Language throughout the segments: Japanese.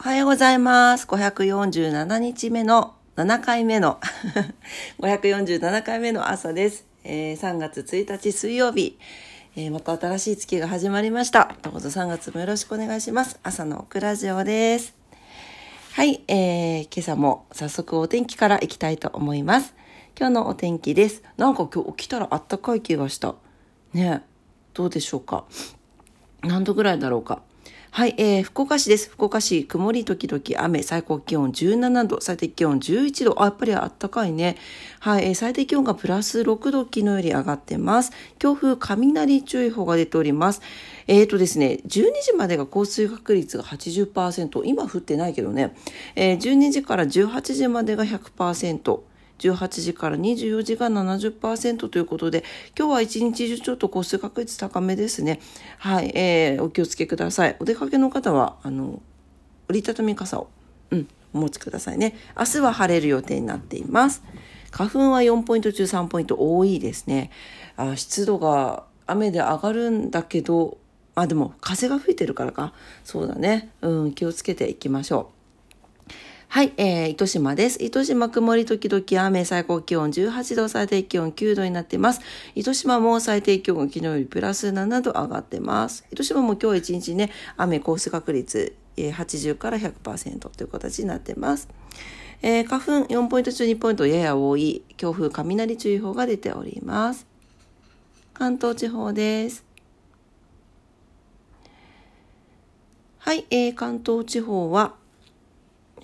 おはようございます。547日目の7回目の547回目の朝です。えー3月1日水曜日、えーまた新しい月が始まりました。どうぞ3月もよろしくお願いします。朝のオクラジオです。はい、えー、今朝も早速お天気からいきたいと思います。今日のお天気です。なんか今日起きたらあったかい気がした。ねえどうでしょうか。何度ぐらいだろうか。はい、えー、福岡市です。福岡市、曇り時々雨、最高気温17度、最低気温11度。あ、やっぱりあったかいね。はい、えー、最低気温がプラス6度、昨日より上がってます。強風、雷注意報が出ております。えーとですね、12時までが降水確率が80%、今降ってないけどね、えー、12時から18時までが100%、18時から24時が70%ということで、今日は一日中ちょっと降水確率高めですね。はい、えー、お気をつけください。お出かけの方は、あの、折りたたみ傘を、うん、お持ちくださいね。明日は晴れる予定になっています。花粉は4ポイント中3ポイント多いですね。あ湿度が雨で上がるんだけど、あ、でも風が吹いてるからか。そうだね。うん、気をつけていきましょう。はい、えー、糸島です。糸島曇り時々雨、最高気温18度、最低気温9度になっています。糸島も最低気温が昨日よりプラス7度上がってます。糸島も今日一日ね、雨、降水確率、えー、80から100%という形になってます。えー、花粉4ポイント中2ポイントやや多い、強風雷注意報が出ております。関東地方です。はい、えー、関東地方は、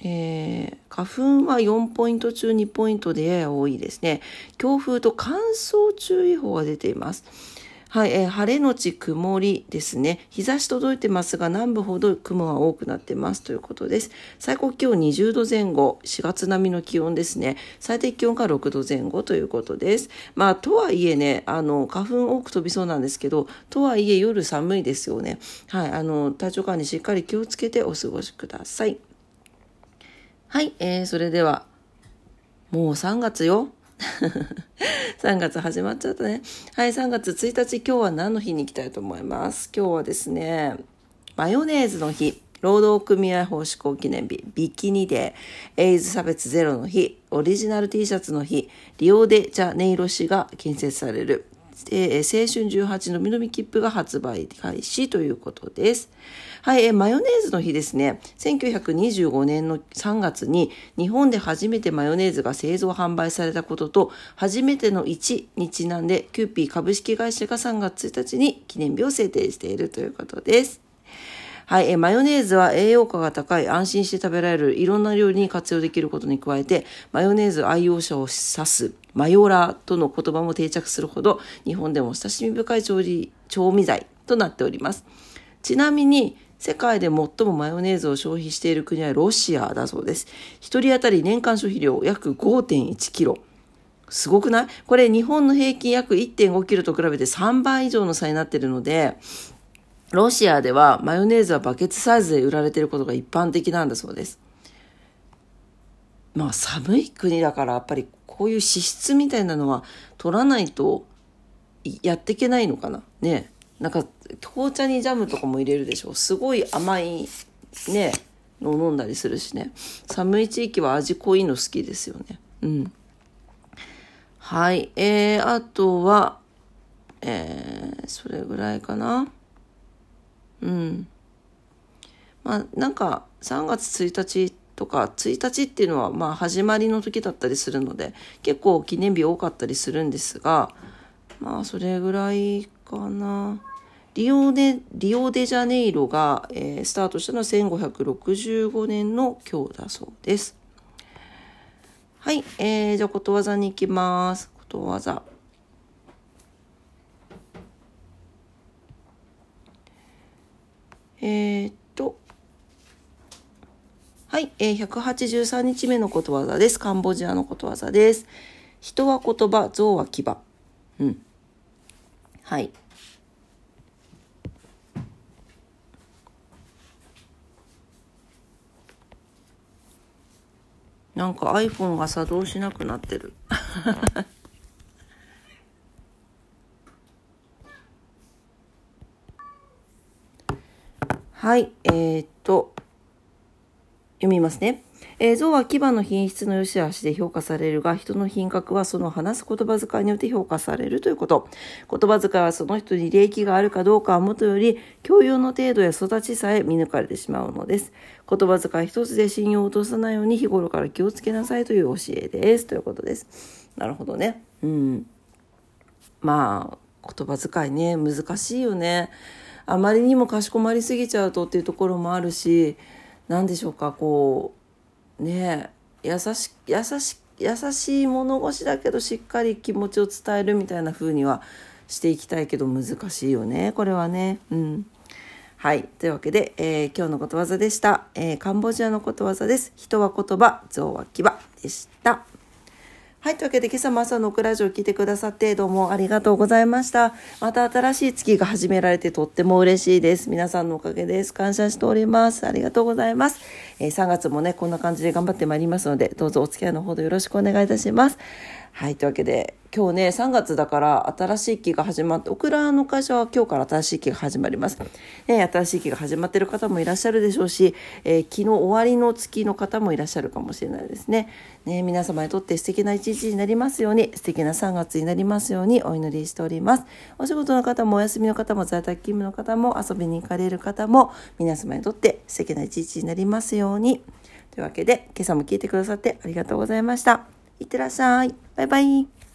えー、花粉は4ポイント中2ポイントでやや多いですね。強風と乾燥注意報が出ています。はい、えー、晴れのち曇りですね。日差し届いてますが、南部ほど雲が多くなってますということです。最高気温20度前後、4月並みの気温ですね。最低気温が6度前後ということです。まあ、とはいえね、あの、花粉多く飛びそうなんですけど、とはいえ夜寒いですよね。はい、あの、体調管理しっかり気をつけてお過ごしください。はい、えー、それでは、もう3月よ。3月始まっちゃったね。はい、3月1日、今日は何の日に行きたいと思います？今日はですね、マヨネーズの日、労働組合法施行記念日、ビキニデー、エイズ差別ゼロの日、オリジナル T シャツの日、リオデジャネイロ市が建設される、えー、青春18のみのみ切符が発売開始ということです。はい、えー、マヨネーズの日ですね。1925年の3月に日本で初めてマヨネーズが製造販売されたことと初めての1にちなんでキューピー株式会社が3月1日に記念日を制定しているということです。はい、えマヨネーズは栄養価が高い、安心して食べられる、いろんな料理に活用できることに加えて、マヨネーズ愛用者を指す、マヨラーとの言葉も定着するほど、日本でも親しみ深い調理、調味剤となっております。ちなみに、世界で最もマヨネーズを消費している国はロシアだそうです。一人当たり年間消費量約5.1キロ。すごくない？これ日本の平均約1.5キロと比べて3倍以上の差になっているので、ロシアではマヨネーズはバケツサイズで売られていることが一般的なんだそうです。まあ寒い国だからやっぱりこういう脂質みたいなのは取らないとやっていけないのかな？ね。なんか紅茶にジャムとかも入れるでしょすごい甘いねの飲んだりするしね。寒い地域は味濃いの好きですよね。うん。はい。えー、あとはえー、それぐらいかな。うん。まあなんか3月1日ってとか1日っていうのはまあ始まりの時だったりするので結構記念日多かったりするんですがまあそれぐらいかな。リオデリオデジャネイロが、えー、スタートしたのは1565年の今日だそうです。はい、えー、じゃあことわざに行きます。ことわざ。えー、っ、はい、えー、183日目のことわざです。カンボジアのことわざです。人は言葉、象は牙。うん。はい。なんか iPhone が作動しなくなってる。はい、えー、っと、読みますね。えー、象は牙の品質の良し悪しで評価されるが、人の品格はその話す言葉遣いによって評価されるということ。言葉遣いはその人に利益があるかどうかはもとより、教養の程度や育ちさえ見抜かれてしまうのです。言葉遣い一つで信用を落とさないように日頃から気をつけなさいという教えです。ということです。なるほどね。うん。まあ、言葉遣いね、難しいよね。あまりにもかしこまりすぎちゃうとっていうところもあるし、何でしょうか、こう、ね優し優し優しい物腰だけどしっかり気持ちを伝えるみたいな風にはしていきたいけど難しいよねこれはね。うん。はい。というわけで、えー、今日のことわざでした、えー、カンボジアのことわざです。人は言葉象は牙でした。はい。というわけで、今朝も朝のクラジオを聞いてくださってどうもありがとうございました。また新しい月が始められてとっても嬉しいです。皆さんのおかげです。感謝しております。ありがとうございます。えー、3月もね、こんな感じで頑張ってまいりますので、どうぞお付き合いのほどよろしくお願いいたします。はい。というわけで、今日ね、3月だから新しい期が始まって、オクラの会社は今日から新しい期が始まります。ね、新しい期が始まってる方もいらっしゃるでしょうし、えー、昨日終わりの月の方もいらっしゃるかもしれないですね。ね、皆様にとって素敵な一日になりますように、素敵な3月になりますようにお祈りしております。お仕事の方もお休みの方も在宅勤務の方も遊びに行かれる方も、皆様にとって素敵な一日になりますように。というわけで、今朝も聞いてくださってありがとうございました。いってらっしゃい。バイバイ。